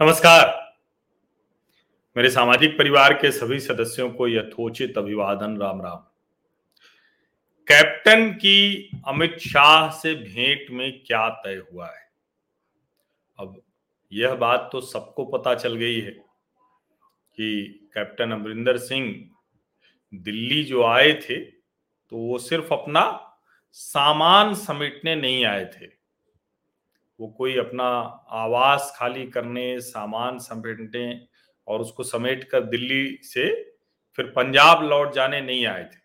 नमस्कार। मेरे सामाजिक परिवार के सभी सदस्यों को यथोचित अभिवादन, राम राम। कैप्टन की अमित शाह से भेंट में क्या तय हुआ है? अब यह बात तो सबको पता चल गई है कि कैप्टन अमरिंदर सिंह दिल्ली जो आए थे तो वो सिर्फ़ अपना सामान समेटने नहीं आए थे। वो कोई अपना आवास खाली करने, सामान समेटने और उसको समेट कर दिल्ली से फिर पंजाब लौट जाने नहीं आए थे।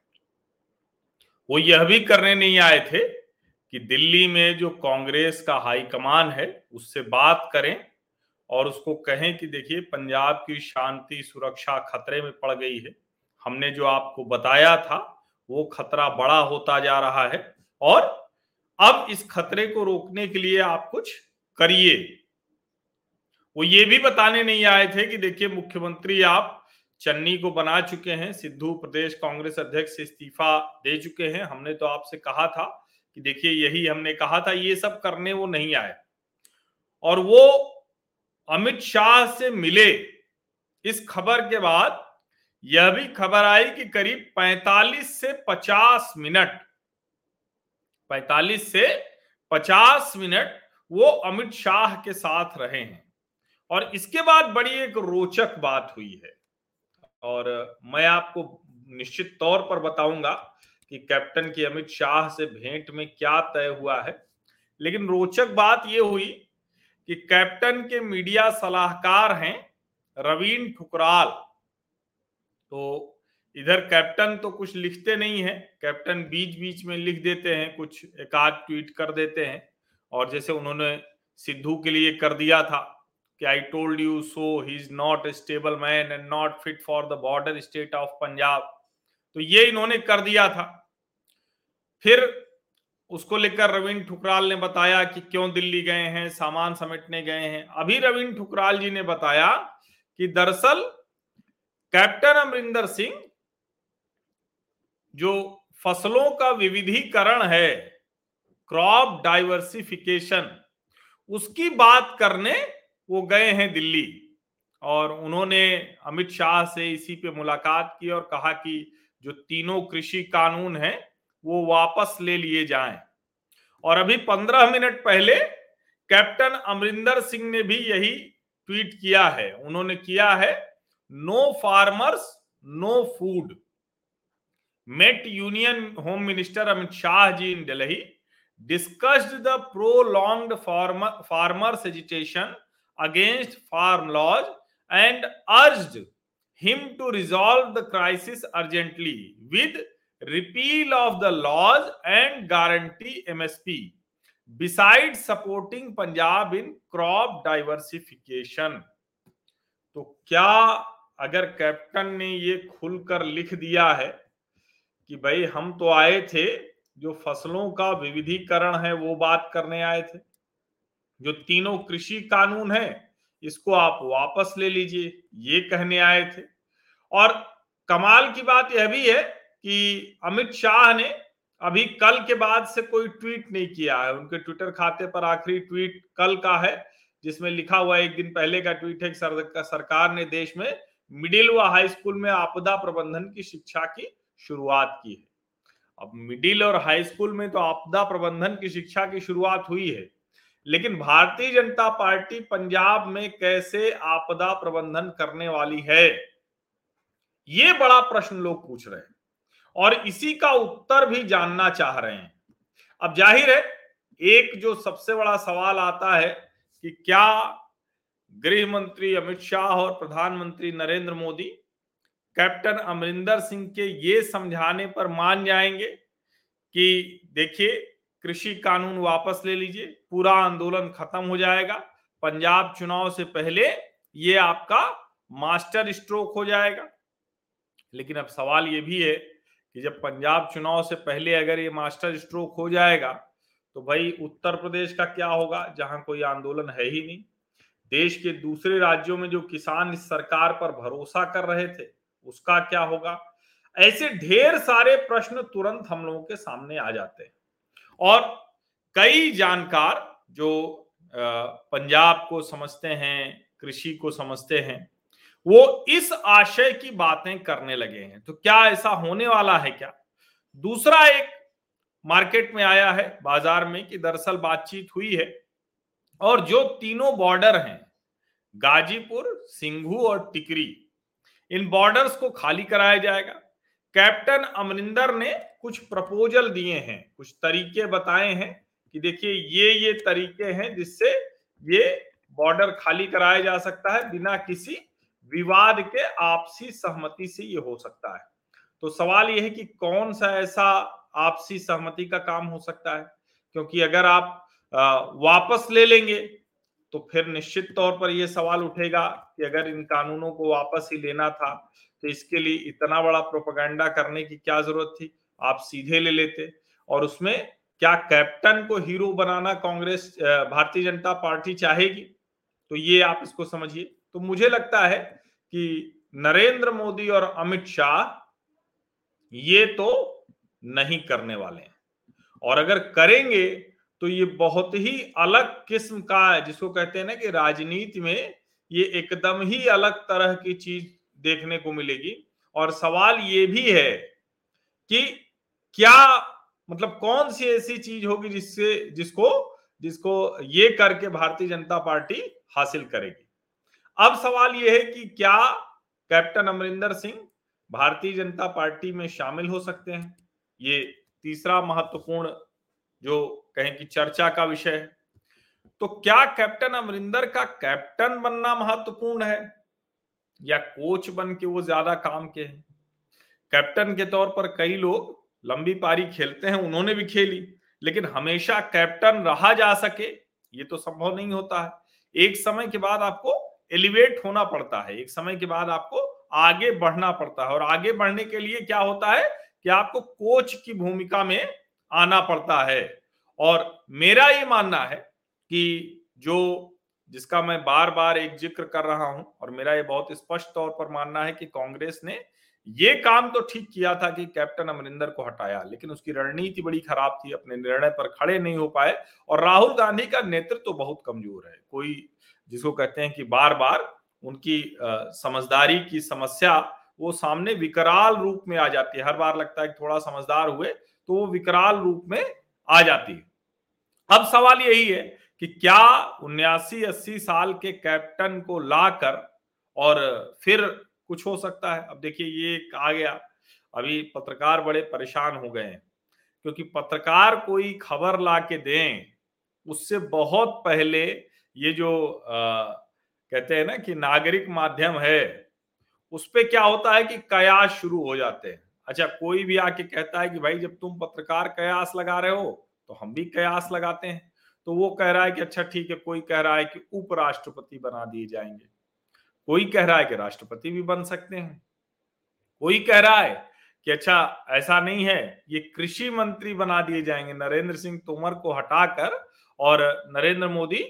वो यह भी करने नहीं आए थे कि दिल्ली में जो कांग्रेस का हाईकमान है, उससे बात करें और उसको कहें कि देखिए, पंजाब की शांति सुरक्षा खतरे में पड़ गई है। हमने जो आपको बताया था, वो खतरा बड़ा होता जा रहा है और अब इस खतरे को रोकने के लिए आप कुछ करिए। वो ये भी बताने नहीं आए थे कि देखिए, मुख्यमंत्री आप चन्नी को बना चुके हैं, सिद्धू प्रदेश कांग्रेस अध्यक्ष से इस्तीफा दे चुके हैं। हमने तो आपसे कहा था कि देखिए, यही हमने कहा था, ये सब करने वो नहीं आए। और वो अमित शाह से मिले। इस खबर के बाद यह भी खबर आई कि करीब 45 से 50 मिनट 45 से 50 मिनट वो अमित शाह के साथ रहे हैं। और इसके बाद बड़ी एक रोचक बात हुई है। और मैं आपको निश्चित तौर पर बताऊँगा कि कैप्टन की अमित शाह से भेंट में क्या तय हुआ है। लेकिन रोचक बात यह हुई कि कैप्टन के मीडिया सलाहकार हैं रवीन ठुकराल। तो इधर कैप्टन तो कुछ लिखते नहीं है, कैप्टन बीच बीच में लिख देते हैं, कुछ एक आध ट्वीट कर देते हैं, और जैसे उन्होंने सिद्धू के लिए कर दिया था कि I told you so he is not stable man and not fit for the border state of Punjab तो ये इन्होंने कर दिया था। फिर उसको लेकर रविंद्र ठुकराल ने बताया कि क्यों दिल्ली गए हैं, सामान समेटने गए हैं। अभी रविंद्र ठुकराल जी ने बताया कि दरअसल कैप्टन अमरिंदर सिंह जो फ़सलों का विविधीकरण है, क्रॉप डाइवर्सिफिकेशन, उसकी बात करने वो गए हैं दिल्ली। और उन्होंने अमित शाह से इसी पे मुलाकात की और कहा कि जो तीनों कृषि कानून हैं, वो वापस ले लिए जाएँ। और अभी पंद्रह मिनट पहले कैप्टन अमरिंदर सिंह ने भी यही ट्वीट किया है। उन्होंने किया है, no farmers, no food. Met union home minister Amit Shah ji in Delhi discussed the prolonged farmers agitation against farm laws and urged him to resolve the crisis urgently with repeal of the laws and guarantee MSP besides supporting Punjab in crop diversification. तो क्या अगर captain ने ये खुलकर लिख दिया है कि भाई हम तो आए थे जो फ़सलों का विविधीकरण है वो बात करने आए थे। जो तीनों कृषि कानून है इसको आप वापस ले लीजिए ये कहने आए थे। और कमाल की बात यह भी है कि अमित शाह ने अभी कल के बाद से कोई ट्वीट नहीं किया है। उनके ट्विटर खाते पर आखिरी ट्वीट कल का है जिसमें लिखा हुआ एक दिन पहले का ट्वीट है सर, सरकार ने देश में मिडिल व हाई स्कूल में आपदा प्रबंधन की शिक्षा की शुरुआत की है। अब मिडिल और हाई स्कूल में तो आपदा प्रबंधन की शिक्षा की शुरुआत हुई है, लेकिन भारतीय जनता पार्टी पंजाब में कैसे आपदा प्रबंधन करने वाली है? ये बड़ा प्रश्न लोग पूछ रहे हैं और इसी का उत्तर भी जानना चाह रहे हैं। अब ज़ाहिर है, एक जो सबसे बड़ा सवाल आता है कि क्या गृह मंत्री अमित शाह और प्रधानमंत्री नरेंद्र मोदी कैप्टन अमरिंदर सिंह के ये समझाने पर मान जाएँगे कि देखिए, कृषि कानून वापस ले लीजिए, पूरा आंदोलन खत्म हो जाएगा। पंजाब चुनाव से पहले ये आपका मास्टर स्ट्रोक हो जाएगा। लेकिन अब सवाल ये भी है कि जब पंजाब चुनाव से पहले अगर ये मास्टर स्ट्रोक हो जाएगा तो भाई उत्तर प्रदेश का क्या होगा, जहाँ कोई आंदोलन है ही नहीं। देश के दूसरे राज्यों में जो किसान इस सरकार पर भरोसा कर रहे थे उसका क्या होगा? ऐसे ढेर सारे प्रश्न तुरंत हम लोगों के सामने आ जाते हैं। और कई जानकार जो पंजाब को समझते हैं, कृषि को समझते हैं, वो इस आशय की बातें करने लगे हैं। तो क्या ऐसा होने वाला है क्या? दूसरा एक मार्केट में आया है, बाज़ार में, कि दरअसल बातचीत हुई है। और जो तीनों बॉर्डर हैं, गाजीपुर, सिंघू और टिकरी इन बॉर्डर्स को खाली कराया जाएगा। कैप्टन अमरिंदर ने कुछ प्रपोजल दिए हैं, कुछ तरीके बताए हैं कि देखिए ये ये तरीके हैं जिससे ये बॉर्डर खाली कराया जा सकता है बिना किसी विवाद के आपसी सहमति से ये हो सकता है। तो सवाल यह है कि कौन सा ऐसा आपसी सहमति का काम हो सकता है? क्योंकि अगर आप वापस ले लेंगे तो फिर निश्चित तौर पर यह सवाल उठेगा कि अगर इन कानूनों को वापस ही लेना था तो इसके लिए इतना बड़ा प्रोपागेंडा करने की क्या ज़रूरत थी? आप सीधे ले लेते। और उसमें क्या कैप्टन को हीरो बनाना कांग्रेस भारतीय जनता पार्टी चाहेगी? तो ये आप इसको समझिए। तो मुझे लगता है कि नरेंद्र मोदी और अमित शाह ये तो नहीं करने वाले हैं। और अगर करेंगे तो ये बहुत ही अलग किस्म का है, जिसको कहते हैं ना कि राजनीति में ये एकदम ही अलग तरह की चीज़ देखने को मिलेगी। और सवाल ये भी है कि क्या मतलब कौन सी ऐसी चीज़ होगी जिससे, जिसको जिसको ये करके भारतीय जनता पार्टी हासिल करेगी? अब सवाल यह है कि क्या कैप्टन अमरिंदर सिंह भारतीय जनता पार्टी में शामिल हो सकते हैं? ये तीसरा महत्वपूर्ण जो कहें कि चर्चा का विषय है। तो क्या कैप्टन अमरिंदर का कैप्टन बनना महत्वपूर्ण है? या कोच बन के वो ज़्यादा काम के हैं? कैप्टन के तौर पर कई लोग लंबी पारी खेलते हैं, उन्होंने भी खेली, लेकिन हमेशा कैप्टन रहा जा सके, ये तो संभव नहीं होता है। एक समय के बाद आपको एलिवेट होना पड़ता है, एक समय के बाद आपको आगे बढ़ना पड़ता है, और आगे बढ़ने के लिए क्या होता है कि आपको कोच की भूमिका में आना पड़ता है। और मेरा ये मानना है कि जो, जिसका मैं बार बार एक ज़िक्र कर रहा हूँ, और मेरा ये बहुत स्पष्ट तौर पर मानना है कि कांग्रेस ने ये काम तो ठीक किया था कि कैप्टन अमरिंदर को हटाया, लेकिन उसकी रणनीति बड़ी खराब थी, अपने निर्णय पर खड़े नहीं हो पाए, और राहुल गांधी का नेतृत्व तो बहुत कमज़ोर है। कोई जिसको कहते हैं कि बार बार उनकी समझदारी की समस्या वो सामने विकराल रूप में आ जाती है। हर बार लगता है कि थोड़ा समझदार हुए तो वो विकराल रूप में आ जाती है। अब सवाल यही है कि क्या उन्यासी अस्सी साल के कैप्टन को लाकर और फिर कुछ हो सकता है? अब देखिए ये आ गया। अभी पत्रकार बड़े परेशान हो गए हैं क्योंकि पत्रकार कोई खबर ला के दें उससे बहुत पहले ये जो आ, कहते हैं ना कि नागरिक माध्यम है उस पर क्या होता है कि कयास शुरू हो जाते हैं। अच्छा कोई भी आके कहता है कि भाई जब तुम पत्रकार कयास लगा रहे हो तो हम भी कयास लगाते हैं। तो वो कह रहा है कि अच्छा ठीक है, कोई कह रहा है कि उपराष्ट्रपति बना दिए जाएँगे। कोई कह रहा है कि राष्ट्रपति भी बन सकते हैं। कोई कह रहा है कि अच्छा ऐसा नहीं है, ये कृषि मंत्री बना दिए जाएँगे। नरेंद्र सिंह तोमर को हटाकर और नरेंद्र मोदी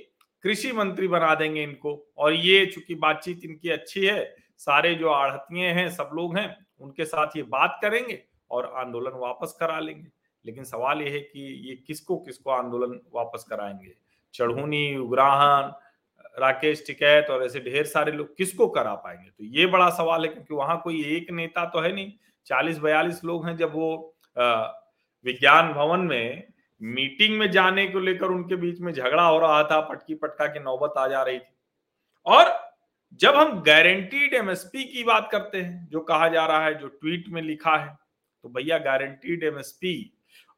कृषि मंत्री बना देंगे इनको। और ये चूँकि बातचीत इनकी अच्छी है, सारे जो आढ़तिये हैं, सब लोग हैं, उनके साथ ये बात करेंगे और आंदोलन वापस करा लेंगे। लेकिन सवाल यह है कि ये किसको किसको आंदोलन वापस कराएँगे? चढ़ूनी, उग्राहन, राकेश टिकैत और ऐसे ढेर सारे लोग किसको करा पाएँगे? तो ये बड़ा सवाल है क्योंकि वहाँ कोई एक नेता तो है नहीं। चालीस बयालीस लोग हैं जब वो विज्ञान भवन में मीटिंग में जाने को लेकर उनके बीच में झगड़ा हो रहा था, पटकी पटका की नौबत आ जा रही थी। और जब हम गारंटीड एमएसपी की बात करते हैं, जो कहा जा रहा है, जो ट्वीट में लिखा है तो भैया गारंटीड एमएसपी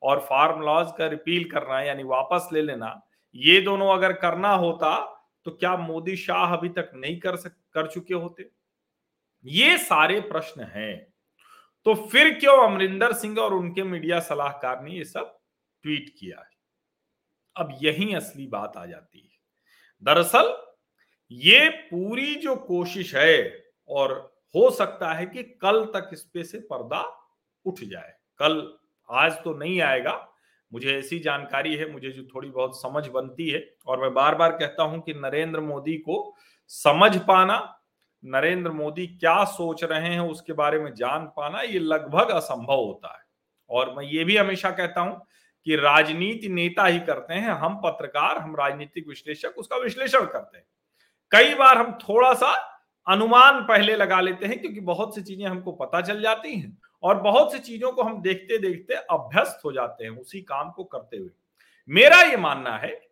और फार्म लॉज का रिपील करना, यानी वापस ले लेना, ये दोनों अगर करना होता तो क्या मोदी शाह अभी तक नहीं कर सक, कर चुके होते? ये सारे प्रश्न हैं। तो फिर क्यों अमरिंदर सिंह और उनके मीडिया सलाहकार ने ये सब ट्वीट किया? है अब यही असली बात आ जाती है। दरअसल, ये पूरी जो कोशिश है, और हो सकता है कि कल तक इस पे से पर्दा उठ जाए, कल आज तो नहीं आएगा। मुझे ऐसी जानकारी है, मुझे जो थोड़ी बहुत समझ बनती है और मैं बार बार कहता हूँ कि नरेंद्र मोदी को समझ पाना, नरेंद्र मोदी क्या सोच रहे हैं उसके बारे में जान पाना, ये लगभग असंभव होता है। और मैं ये भी हमेशा कहता हूँ कि राजनीति नेता ही करते हैं, हम पत्रकार, हम राजनीतिक विश्लेषक, उसका विश्लेषण करते हैं। कई बार हम थोड़ा सा अनुमान पहले लगा लेते हैं क्योंकि बहुत सी चीज़ें हमको पता चल जाती हैं। और बहुत सी चीज़ों को हम देखते देखते अभ्यस्त हो जाते हैं उसी काम को करते हुए। मेरा ये मानना है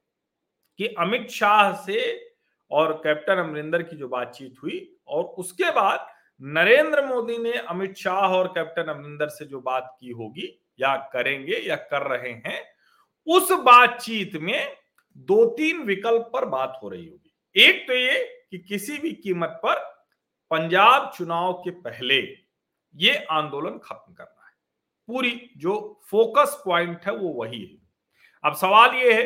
कि अमित शाह से और कैप्टन अमरिंदर की जो बातचीत हुई और उसके बाद नरेंद्र मोदी ने अमित शाह और कैप्टन अमरिंदर से जो बात की होगी, या करेंगे, या कर रहे हैं, उस बातचीत में दो तीन विकल्प पर बात हो रही होगी। एक तो ये कि किसी भी कीमत पर पंजाब चुनाव के पहले ये आंदोलन खत्म करना है। पूरी जो फोकस पॉइंट है वो वही है। अब सवाल ये है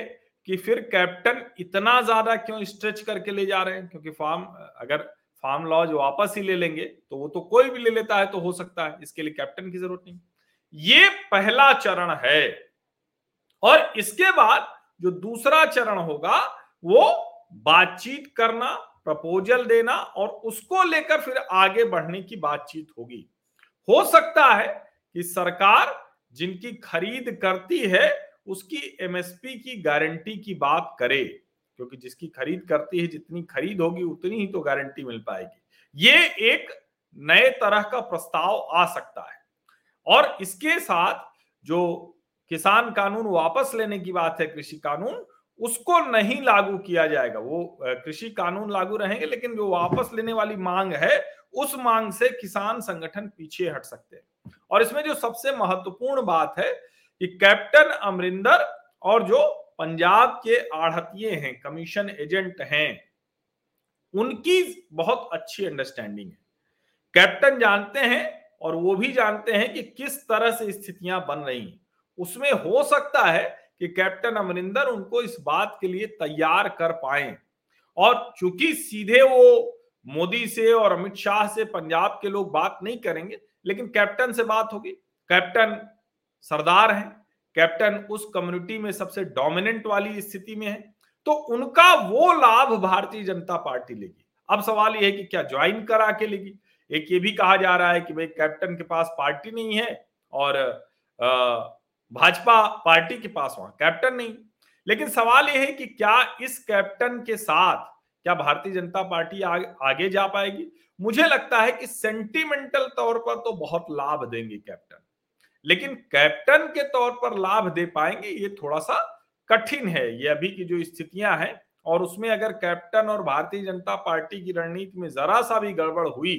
कि फिर कैप्टन इतना ज़्यादा क्यों स्ट्रेच करके ले जा रहे हैं? क्योंकि फार्म अगर फार्म लॉज वापस ही ले लेंगे तो वो तो कोई भी ले लेता है तो हो सकता है। इसके लिए कैप्टन की ज़रूरत नहीं। ये पहला चरण है। और इसके बाद जो दूसरा चरण होगा, वो बातचीत करना प्रपोजल देना और उसको लेकर फिर आगे बढ़ने की बातचीत होगी। हो सकता है कि सरकार जिनकी खरीद करती है, उसकी एमएसपी की गारंटी की बात करे, क्योंकि जिसकी खरीद करती है, जितनी खरीद होगी, उतनी ही तो गारंटी मिल पाएगी। ये एक नए तरह का प्रस्ताव आ सकता है। और इसके साथ जो किसान कानून वापस लेने की बात है, कृषि कानून उसको नहीं लागू किया जाएगा। वो कृषि कानून लागू रहेंगे, लेकिन जो वापस लेने वाली मांग है, उस मांग से किसान संगठन पीछे हट सकते हैं। और इसमें जो सबसे महत्वपूर्ण बात है कि कैप्टन अमरिंदर और जो पंजाब के आढ़तिये हैं, कमीशन एजेंट हैं, उनकी बहुत अच्छी अंडरस्टैंडिंग है। कैप्टन जानते हैं और वो भी जानते हैं कि किस तरह से स्थितियाँ बन रही हैं। उसमें हो सकता है कि कैप्टन अमरिंदर उनको इस बात के लिए तैयार कर पाए। और चूँकि सीधे वो मोदी से और अमित शाह से पंजाब के लोग बात नहीं करेंगे, लेकिन कैप्टन से बात होगी। कैप्टन सरदार हैं, कैप्टन उस कम्युनिटी में सबसे डोमिनेंट वाली स्थिति में है तो उनका वो लाभ भारतीय जनता पार्टी लेगी। अब सवाल यह है कि क्या ज्वाइन करा के लेगी? एक ये भी कहा जा रहा है कि भाई कैप्टन के पास पार्टी नहीं है और भाजपा पार्टी के पास वहाँ कैप्टन नहीं। लेकिन सवाल यह है कि क्या इस कैप्टन के साथ क्या भारतीय जनता पार्टी आग, आगे जा पाएगी? मुझे लगता है कि सेंटिमेंटल तौर पर तो बहुत लाभ देंगे कैप्टन। लेकिन कैप्टन के तौर पर लाभ दे पाएँगे ये थोड़ा सा कठिन है। ये अभी की जो स्थितियाँ हैं और उसमें अगर कैप्टन और भारतीय जनता पार्टी की रणनीति में जरा सा भी गड़बड़ हुई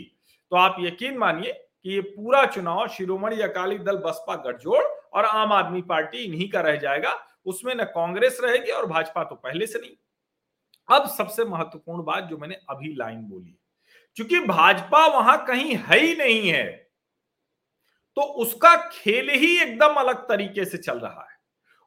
तो आप यकीन मानिए कि ये पूरा चुनाव शिरोमणि अकाली दल बसपा गठजोड़ और आम आदमी पार्टी इन्हीं का रह जाएगा। उसमें न कांग्रेस रहेगी और भाजपा तो पहले से नहीं। अब सबसे महत्वपूर्ण बात जो मैंने अभी लाइन बोली क्योंकि भाजपा वहाँ कहीं है ही नहीं है तो उसका खेल ही एकदम अलग तरीके से चल रहा है।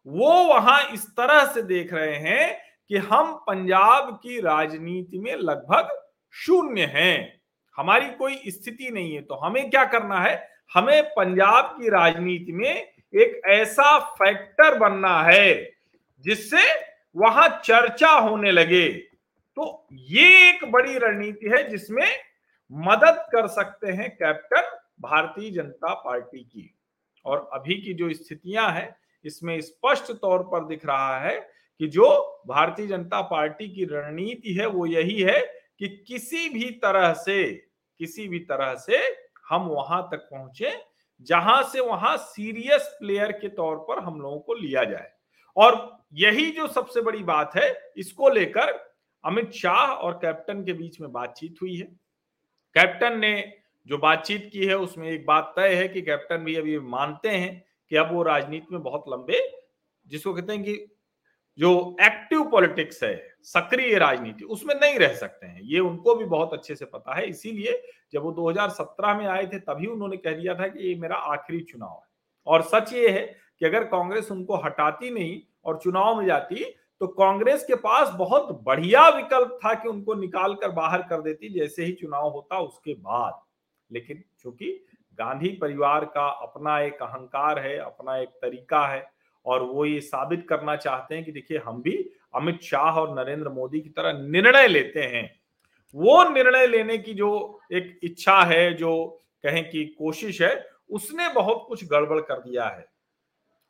वो वहाँ इस तरह से देख रहे हैं कि हम पंजाब की राजनीति में लगभग शून्य हैं। हमारी कोई स्थिति नहीं है तो हमें क्या करना है? हमें पंजाब की राजनीति में एक ऐसा फैक्टर बनना है, जिससे वहाँ चर्चा होने लगे। तो ये एक बड़ी रणनीति है, जिसमें मदद कर सकते हैं कैप्टन भारतीय जनता पार्टी की। और अभी की जो स्थितियाँ हैं, इसमें स्पष्ट तौर पर दिख रहा है कि जो भारतीय जनता पार्टी की रणनीति है, वो यही है कि किसी भी तरह से किसी भी तरह से हम वहाँ तक पहुँचे, जहाँ से वहाँ सीरियस प्लेयर के तौर पर हम लोगों को लिया जाए। और यही जो सबसे बड़ी बात है, इसको लेकर अमित शाह और कैप्टन के बीच में बातचीत हुई है। कैप्टन ने जो बातचीत की है, उसमें एक बात तय है कि कैप्टन भी अभी मानते हैं कि अब वो राजनीति में बहुत लंबे, जिसको कहते हैं कि जो एक्टिव पॉलिटिक्स है सक्रिय राजनीति, उसमें नहीं रह सकते हैं। ये उनको भी बहुत अच्छे से पता है। इसीलिए जब वो 2017 में आए थे, तभी उन्होंने कह दिया था कि ये मेरा आखिरी चुनाव है। और सच ये है कि अगर कांग्रेस उनको हटाती नहीं और चुनाव में जाती तो कांग्रेस के पास बहुत बढ़िया विकल्प था कि उनको निकाल कर बाहर कर देती, जैसे ही चुनाव होता उसके बाद। लेकिन चूँकि गांधी परिवार का अपना एक अहंकार है, अपना एक तरीका है और वो ये साबित करना चाहते हैं कि देखिए, हम भी अमित शाह और नरेंद्र मोदी की तरह निर्णय लेते हैं। वो निर्णय लेने की जो एक इच्छा है, जो कहें कि कोशिश है, उसने बहुत कुछ गड़बड़ कर दिया है।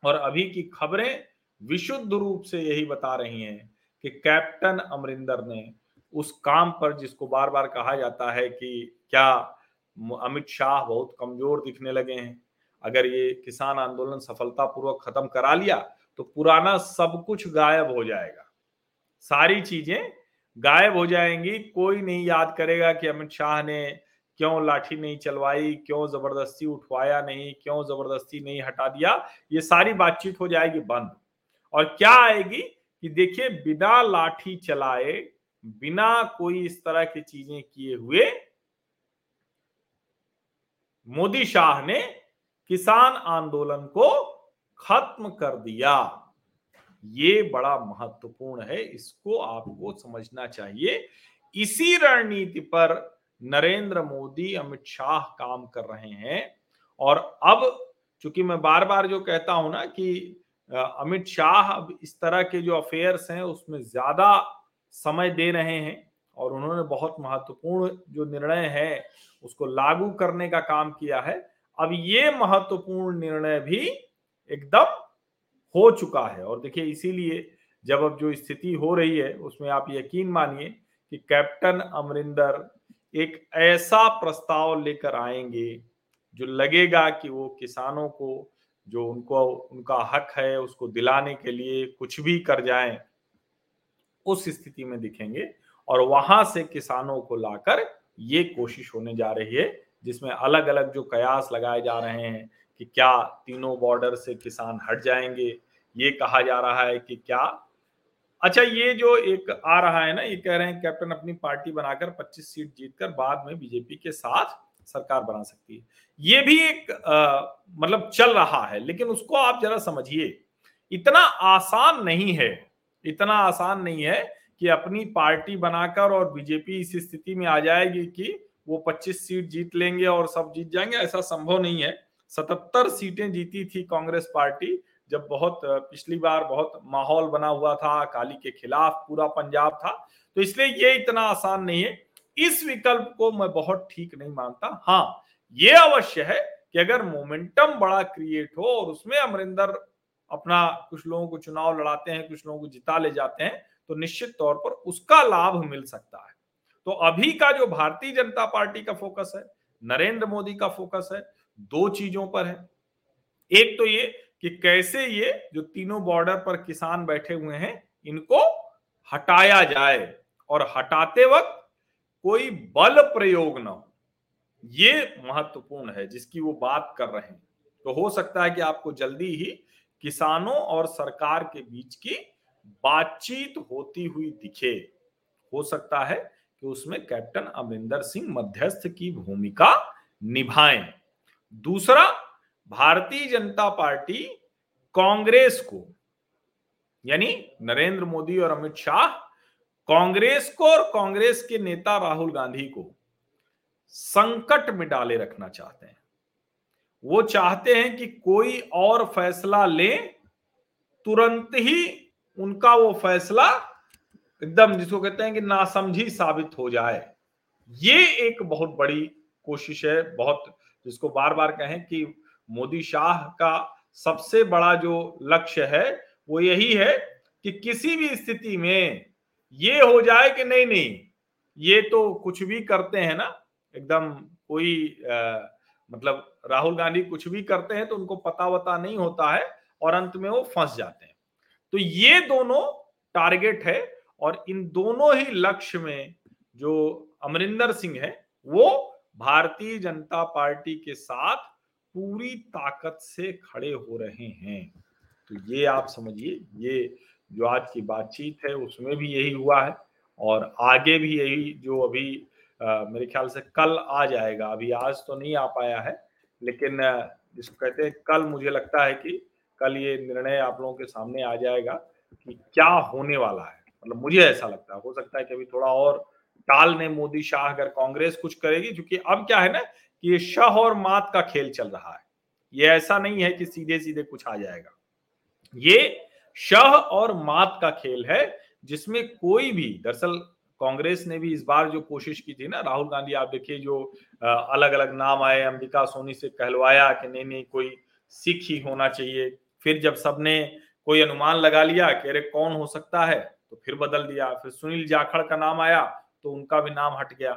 और अभी की खबरें विशुद्ध रूप से यही बता रही हैं कि कैप्टन अमरिंदर ने उस काम पर जिसको बार बार कहा जाता है कि क्या अमित शाह बहुत कमज़ोर दिखने लगे हैं। अगर ये किसान आंदोलन सफलतापूर्वक खत्म करा लिया तो पुराना सब कुछ गायब हो जाएगा। सारी चीज़ें गायब हो जाएँगी। कोई नहीं याद करेगा कि अमित शाह ने क्यों लाठी नहीं चलवाई, क्यों ज़बरदस्ती उठवाया नहीं, क्यों ज़बरदस्ती नहीं हटा दिया। ये सारी बातचीत हो जाएगी बंद। और क्या आएगी कि देखिए, बिना लाठी चलाए, बिना कोई इस तरह की चीज़ें किए हुए, मोदी शाह ने किसान आंदोलन को खत्म कर दिया। ये बड़ा महत्वपूर्ण है, इसको आपको समझना चाहिए। इसी रणनीति पर नरेंद्र मोदी, अमित शाह काम कर रहे हैं और अब चूँकि मैं बार बार जो कहता हूँ ना कि अमित शाह अब इस तरह के जो अफेयर्स हैं, उसमें ज़्यादा समय दे रहे हैं और उन्होंने बहुत महत्वपूर्ण जो निर्णय है, उसको लागू करने का काम किया है। अब ये महत्वपूर्ण निर्णय भी एकदम हो चुका है। और देखिए, इसीलिए जब अब जो स्थिति हो रही है, उसमें आप यकीन मानिए कि कैप्टन अमरिंदर एक ऐसा प्रस्ताव लेकर आएँगे जो लगेगा कि वो किसानों को, जो उनको, उनका हक है, उसको दिलाने के लिए कुछ भी कर जाएँ, उस स्थिति में दिखेंगे। और वहाँ से किसानों को लाकर ये कोशिश होने जा रही है जिसमें अलग अलग जो कयास लगाए जा रहे हैं कि क्या तीनों बॉर्डर से किसान हट जाएँगे ये कहा जा रहा है कि क्या? अच्छा ये जो एक आ रहा है ना ये कह रहे हैं कैप्टन अपनी पार्टी बनाकर 25 सीट जीतकर बाद में बीजेपी के साथ सरकार बना सकती है। ये भी एक आ, मतलब चल रहा है लेकिन उसको आप जरा समझिए। इतना आसान नहीं है इतना आसान नहीं है कि अपनी पार्टी बनाकर और बीजेपी इस स्थिति में आ जाएगी कि वो 25 सीट जीत लेंगे और सब जीत जाएँगे, ऐसा संभव नहीं है। सतहत्तर सीटें जीती थी कांग्रेस पार्टी जब बहुत, पिछली बार बहुत माहौल बना हुआ था, अकाली के खिलाफ पूरा पंजाब था। तो इसलिए ये इतना आसान नहीं है। इस विकल्प को मैं बहुत ठीक नहीं मानता। हाँ ये अवश्य है कि अगर मोमेंटम बड़ा क्रिएट हो और उसमें अमरिंदर अपना कुछ लोगों को चुनाव लड़ाते हैं, कुछ लोगों को जिता ले जाते हैं तो निश्चित तौर पर उसका लाभ मिल सकता है। तो अभी का जो भारतीय जनता पार्टी का फोकस है, नरेंद्र मोदी का फोकस है, दो चीज़ों पर है। एक तो ये कि कैसे ये जो तीनों बॉर्डर पर किसान बैठे हुए हैं, इनको हटाया जाए और हटाते वक्त कोई बल प्रयोग ना हो। ये महत्वपूर्ण है, जिसकी वो बात कर रहे हैं। तो हो सकता है कि आपको जल्दी ही किसानों और सरकार के बीच की बातचीत होती हुई दिखे। हो सकता है कि उसमें कैप्टन अमरिंदर सिंह मध्यस्थ की भूमिका निभाएँ। दूसरा, भारतीय जनता पार्टी कांग्रेस को, यानी नरेंद्र मोदी और अमित शाह, कांग्रेस को और कांग्रेस के नेता राहुल गांधी को संकट में डाले रखना चाहते हैं। वो चाहते हैं कि कोई और फैसला ले, तुरंत ही उनका वो फैसला एकदम जिसको कहते हैं कि नासमझी साबित हो जाए। ये एक बहुत बड़ी कोशिश है बहुत जिसको बार बार कहें कि मोदी शाह का सबसे बड़ा जो लक्ष्य है वो यही है कि किसी भी स्थिति में ये हो जाए कि नहीं नहीं ये तो कुछ भी करते हैं ना एकदम कोई आ, मतलब राहुल गांधी कुछ भी करते हैं तो उनको पता वता नहीं होता है और अंत में वो फंस जाते हैं। तो ये दोनों टारगेट है और इन दोनों ही लक्ष्य में जो अमरिंदर सिंह है वो भारतीय जनता पार्टी के साथ पूरी ताकत से खड़े हो रहे हैं। तो ये आप समझिए ये जो आज की बातचीत है उसमें भी यही हुआ है और आगे भी यही जो अभी आ, मेरे ख्याल से कल आ जाएगा। अभी आज तो नहीं आ पाया है लेकिन जिसको कहते हैं कल मुझे लगता है कि कल ये निर्णय आप लोगों के सामने आ जाएगा कि क्या होने वाला है। मतलब मुझे ऐसा लगता है, हो सकता है कि अभी थोड़ा और टाल ने मोदी शाह अगर कांग्रेस कुछ करेगी, क्योंकि अब क्या है ना कि ये शह और मात का खेल चल रहा है। ये ऐसा नहीं है कि सीधे सीधे कुछ आ जाएगा। ये शह और मात का खेल है, जिसमें कोई भी, दरअसल कांग्रेस ने भी इस बार जो कोशिश की थी ना, राहुल गांधी, आप देखिए जो अलग अलग नाम आए, अंबिका सोनी से कहलवाया कि नहीं नहीं, कोई सिख ही होना चाहिए। फिर जब सबने कोई अनुमान लगा लिया कि अरे कौन हो सकता है? तो फिर बदल दिया, फिर सुनील जाखड़ का नाम आया तो उनका भी नाम हट गया।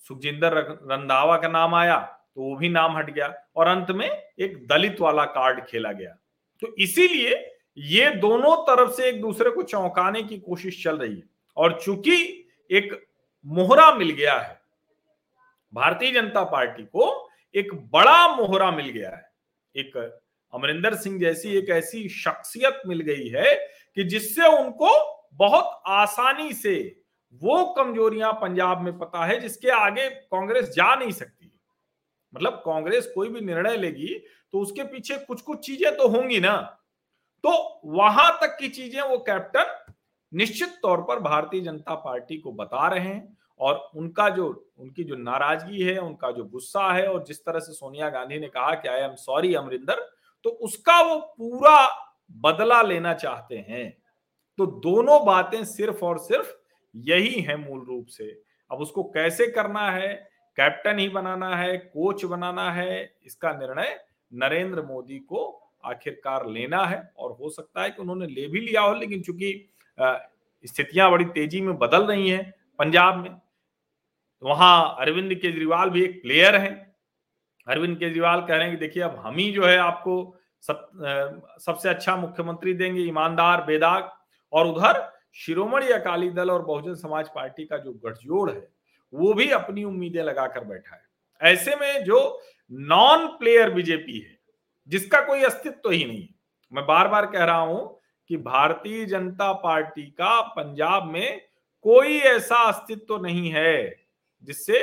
सुखजिंदर रंधावा का नाम आया तो वो भी नाम हट गया। और अंत में एक दलित वाला कार्ड खेला गया। तो इसीलिए ये दोनों तरफ़ से एक दूसरे को चौंकाने की कोशिश चल रही है। और चूँकि एक मोहरा मिल गया है, भारतीय जनता पार्टी को एक बड़ा मोहरा मिल गया है। एक अमरिंदर सिंह जैसी एक ऐसी शख्सियत मिल गई है कि जिससे उनको बहुत आसानी से वो कमजोरियाँ पंजाब में पता है जिसके आगे कांग्रेस जा नहीं सकती। मतलब कांग्रेस कोई भी निर्णय लेगी तो उसके पीछे कुछ कुछ चीज़ें तो होंगी ना। तो वहाँ तक की चीज़ें वो कैप्टन निश्चित तौर पर भारतीय जनता पार्टी को बता रहे हैं और उनका जो, उनकी जो नाराज़गी है, उनका जो गुस्सा है और जिस तरह से सोनिया गांधी ने कहा कि आई एम सॉरी अमरिंदर तो उसका वो पूरा बदला लेना चाहते हैं। तो दोनों बातें सिर्फ़ और सिर्फ़ यही है मूल रूप से। अब उसको कैसे करना है? कैप्टन ही बनाना है, कोच बनाना है, इसका निर्णय नरेंद्र मोदी को आखिरकार लेना है और हो सकता है कि उन्होंने ले भी लिया हो, लेकिन चूँकि स्थितियाँ बड़ी तेज़ी में बदल रही हैं पंजाब में, वहाँ अरविंद केजरीवाल भी एक प्लेयर हैं। अरविंद केजरीवाल कह रहे हैं कि देखिए, अब हम ही जो है आपको सब सबसे अच्छा मुख्यमंत्री देंगे, ईमानदार, बेदाग और उधर शिरोमणि अकाली दल और बहुजन समाज पार्टी का जो गठजोड़ है, वो भी अपनी उम्मीदें लगाकर बैठा है। ऐसे में जो नॉन प्लेयर बीजेपी है, जिसका कोई अस्तित्व तो ही नहीं मैं बार बार कह रहा हूँ कि भारतीय जनता पार्टी का पंजाब में कोई ऐसा अस्तित्व तो नहीं है, जिससे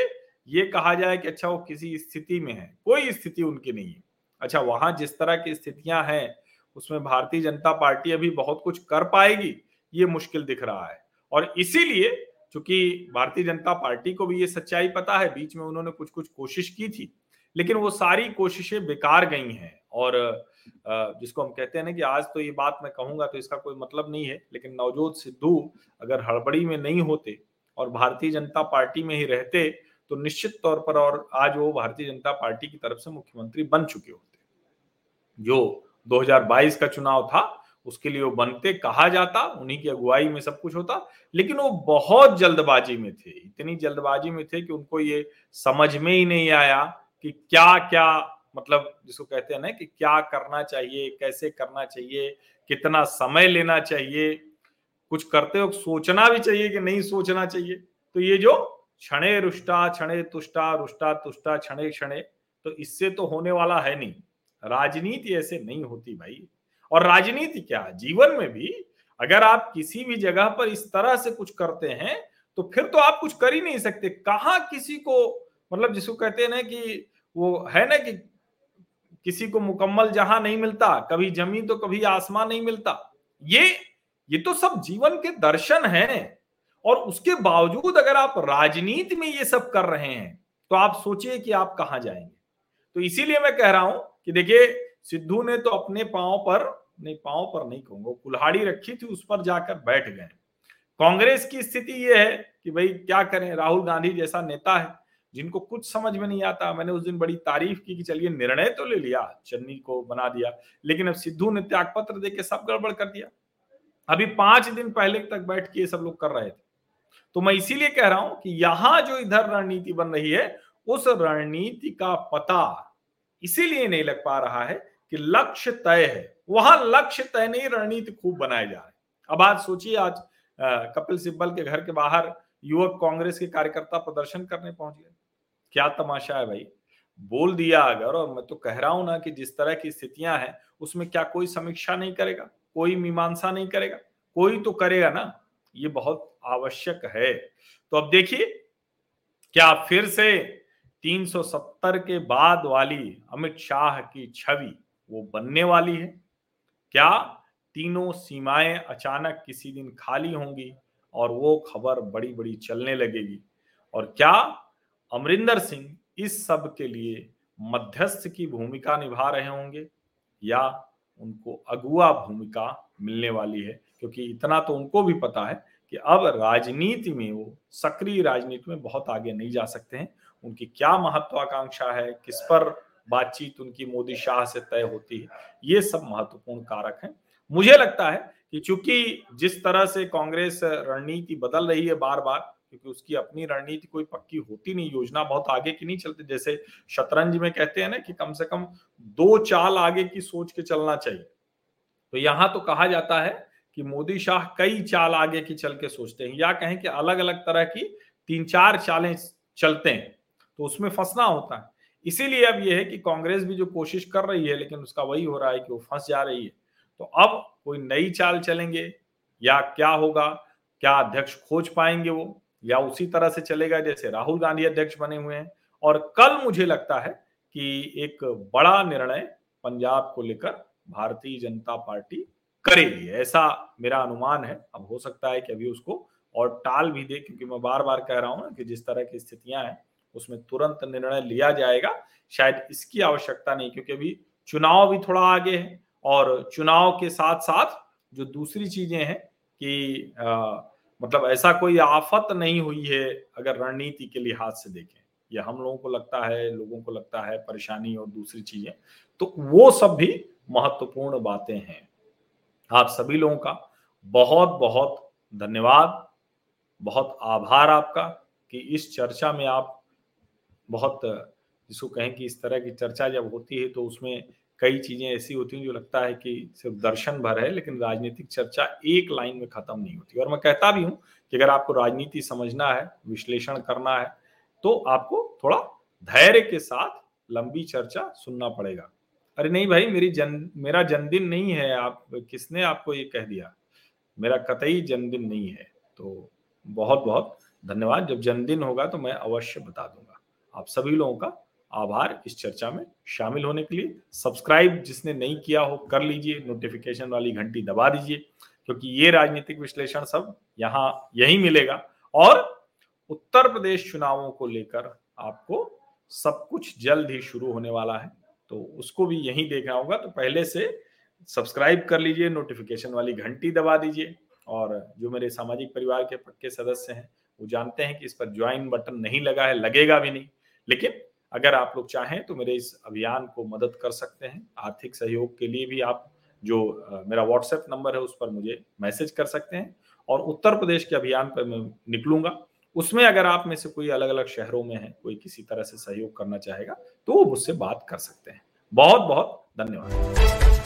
ये कहा जाए कि अच्छा वो किसी स्थिति में है, कोई स्थिति उनकी नहीं है। अच्छा वहाँ जिस तरह की स्थितियाँ हैं उसमें भारतीय जनता पार्टी अभी बहुत कुछ कर पाएगी, ये मुश्किल दिख रहा है। और इसीलिए, चूँकि भारतीय जनता पार्टी को भी ये सच्चाई पता है, बीच में उन्होंने कुछ कुछ कोशिश की थी, लेकिन वो सारी कोशिशें बेकार गई हैं। और जिसको हम कहते हैं ना कि आज तो ये बात मैं कहूँगा तो इसका कोई मतलब नहीं है, लेकिन नवजोत सिद्धू अगर हड़बड़ी में नहीं होते और भारतीय जनता पार्टी में ही रहते तो निश्चित तौर पर और आज वो भारतीय जनता पार्टी की तरफ़ से मुख्यमंत्री बन चुके होते। जो 2022 का चुनाव था, उसके लिए वो बनते कहा जाता, उन्हीं की अगुवाई में सब कुछ होता, लेकिन वो बहुत जल्दबाजी में थे, इतनी जल्दबाजी में थे कि उनको ये समझ में ही नहीं आया कि क्या क्या मतलब जिसको कहते हैं ना कि क्या करना चाहिए, कैसे करना चाहिए, कितना समय लेना चाहिए, कुछ करते वक्त सोचना भी चाहिए कि नहीं सोचना चाहिए तो ये जो क्षणे रुष्टा, क्षणे तुष्टा, रुष्टा तुष्टा, क्षणे क्षणे तो इससे तो होने वाला है नहीं। राजनीति ऐसे नहीं होती भाई। और राजनीति क्या? जीवन में भी अगर आप किसी भी जगह पर इस तरह से कुछ करते हैं तो फिर तो आप कुछ कर ही नहीं सकते। कहा किसी को मतलब जिसको कहते हैं ना कि वो है ना कि किसी को मुकम्मल जहाँ नहीं मिलता, कभी ज़मीन तो कभी आसमान नहीं मिलता। ये ये तो सब जीवन के दर्शन हैं। और उसके बावजूद अगर आप राजनीति में ये सब कर रहे हैं तो आप सोचिए कि आप कहाँ जाएँगे। तो इसीलिए मैं कह रहा हूँ कि देखिए, सिद्धू ने तो अपने पाँव पर, नहीं, पाँव पर नहीं कहूँगा कुल्हाड़ी रखी थी, उस पर जाकर बैठ गए। कांग्रेस की स्थिति यह है कि भाई क्या करें, राहुल गांधी जैसा नेता है, जिनको कुछ समझ में नहीं आता। मैंने उस दिन बड़ी तारीफ़ की कि चलिए निर्णय तो ले लिया, चन्नी को बना दिया, लेकिन अब सिद्धू ने त्याग पत्र देके सब गड़बड़ कर दिया। अभी पाँच दिन पहले तक बैठ के ये सब लोग कर रहे थे। तो मैं इसीलिए कह रहा हूँ कि यहाँ जो इधर रणनीति बन रही है, उस रणनीति का पता इसीलिए नहीं लग पा रहा है कि लक्ष्य तय है। वहाँ लक्ष्य तय नहीं, रणनीति खूब बनाए जा रहे अब आज सोचिए, आज कपिल सिब्बल के घर के बाहर युवक कांग्रेस के कार्यकर्ता प्रदर्शन करने पहुँच गए क्या तमाशा है भाई? बोल दिया अगर, और मैं तो कह रहा हूँ ना कि जिस तरह की स्थितियाँ हैं, उसमें क्या कोई समीक्षा नहीं करेगा? कोई मीमांसा नहीं करेगा? कोई तो करेगा ना? ये बहुत आवश्यक है। तो अब देखिए, क्या फिर से 370 के बाद वाली अमित शाह की छवि वो बनने वाली है। क्या तीनों सीमाएँ अचानक किसी दिन खाली होंगी और वो खबर बड़ी बड़ी चलने लगेगी? और क्या अमरिंदर सिंह इस सब के लिए मध्यस्थ की भूमिका निभा रहे होंगे? या उनको अगुआ भूमिका मिलने वाली है? क्योंकि इतना तो उनको भी पता है कि अब राजनीति में वो सक्रिय राजनीति में बहुत आगे नहीं जा सकते हैं। उनकी क्या महत्वाकांक्षा है, किस पर बातचीत उनकी मोदी शाह से तय होती है, ये सब महत्वपूर्ण कारक हैं। मुझे लगता है कि चूँकि जिस तरह से कांग्रेस रणनीति बदल रही है बार बार क्योंकि उसकी अपनी रणनीति कोई पक्की होती नहीं, योजना बहुत आगे की नहीं चलती, जैसे शतरंज में कहते हैं ना कि कम से कम दो चाल आगे की सोच के चलना चाहिए। तो यहाँ तो कहा जाता है कि मोदी शाह कई चाल आगे की चल के सोचते हैं, या कहें कि अलग अलग तरह की तीन चार चालें चलते हैं। तो उसमें फंसना होता है। इसीलिए अब यह है कि कांग्रेस भी जो कोशिश कर रही है, लेकिन उसका वही हो रहा है कि वो फंस जा रही है। तो अब कोई नई चाल चलेंगे, या क्या होगा, क्या अध्यक्ष खोज पाएँगे वो, या उसी तरह से चलेगा जैसे राहुल गांधी अध्यक्ष बने हुए हैं। और कल मुझे लगता है कि एक बड़ा निर्णय पंजाब को लेकर भारतीय जनता पार्टी करेगी। ऐसा मेरा अनुमान है। अब हो सकता है कि अभी उसको और टाल भी दे, क्योंकि मैं बार बार कह रहा हूँ कि जिस तरह की स्थितियाँ हैं उसमें तुरंत निर्णय लिया जाएगा। शायद इसकी आवश्यकता नहीं क्योंकि अभी चुनाव भी थोड़ा आगे है और चुनाव के साथ साथ जो दूसरी चीज़ें हैं कि आ, मतलब ऐसा कोई आफत नहीं हुई है अगर रणनीति के लिहाज से देखें। ये हम लोगों को लगता है लोगों को लगता है परेशानी और दूसरी चीज़ें। तो वो सब भी महत्वपूर्ण बातें हैं। आप सभी लोगों का बहुत बहुत धन्यवाद बहुत आभार आपका कि इस चर्चा में आप बहुत, जिसको कहें कि इस तरह की चर्चा जब होती है तो उसमें कई चीज़ें ऐसी होती हैं जो लगता है कि सिर्फ़ दर्शन भर है, लेकिन राजनीतिक चर्चा एक लाइन में खत्म नहीं होती। और मैं कहता भी हूँ कि अगर आपको राजनीति समझना है, विश्लेषण करना है तो आपको थोड़ा धैर्य के साथ लंबी चर्चा सुनना पड़ेगा। अरे नहीं भाई, मेरी जन, मेरा जन्मदिन नहीं है, आप, किसने आपको ये कह दिया? मेरा कतई जन्मदिन नहीं है। तो बहुत बहुत धन्यवाद। जब जन्मदिन होगा तो मैं अवश्य बता दूँगा। आप सभी लोगों का आभार इस चर्चा में शामिल होने के लिए। सब्सक्राइब जिसने नहीं किया हो, कर लीजिए। नोटिफिकेशन वाली घंटी दबा दीजिए, क्योंकि ये राजनीतिक विश्लेषण सब यहाँ यही मिलेगा। और उत्तर प्रदेश चुनावों को लेकर आपको सब कुछ जल्द ही शुरू होने वाला है तो उसको भी यही देखना होगा। तो पहले से सब्सक्राइब कर लीजिए नोटिफिकेशन वाली घंटी दबा दीजिए। और जो मेरे सामाजिक परिवार के पक्के सदस्य हैं, वो जानते हैं कि इस पर ज्वाइन बटन नहीं लगा है, लगेगा भी नहीं। लेकिन अगर आप लोग चाहें तो मेरे इस अभियान को मदद कर सकते हैं। आर्थिक सहयोग के लिए भी आप जो मेरा व्हाट्सएप नंबर है उस पर मुझे मैसेज कर सकते हैं और उत्तर प्रदेश के अभियान पर मैं निकलूँगा। उसमें अगर आप में से कोई अलग अलग शहरों में है, कोई किसी तरह से सहयोग करना चाहेगा तो वो मुझसे बात कर सकते हैं। बहुत बहुत धन्यवाद।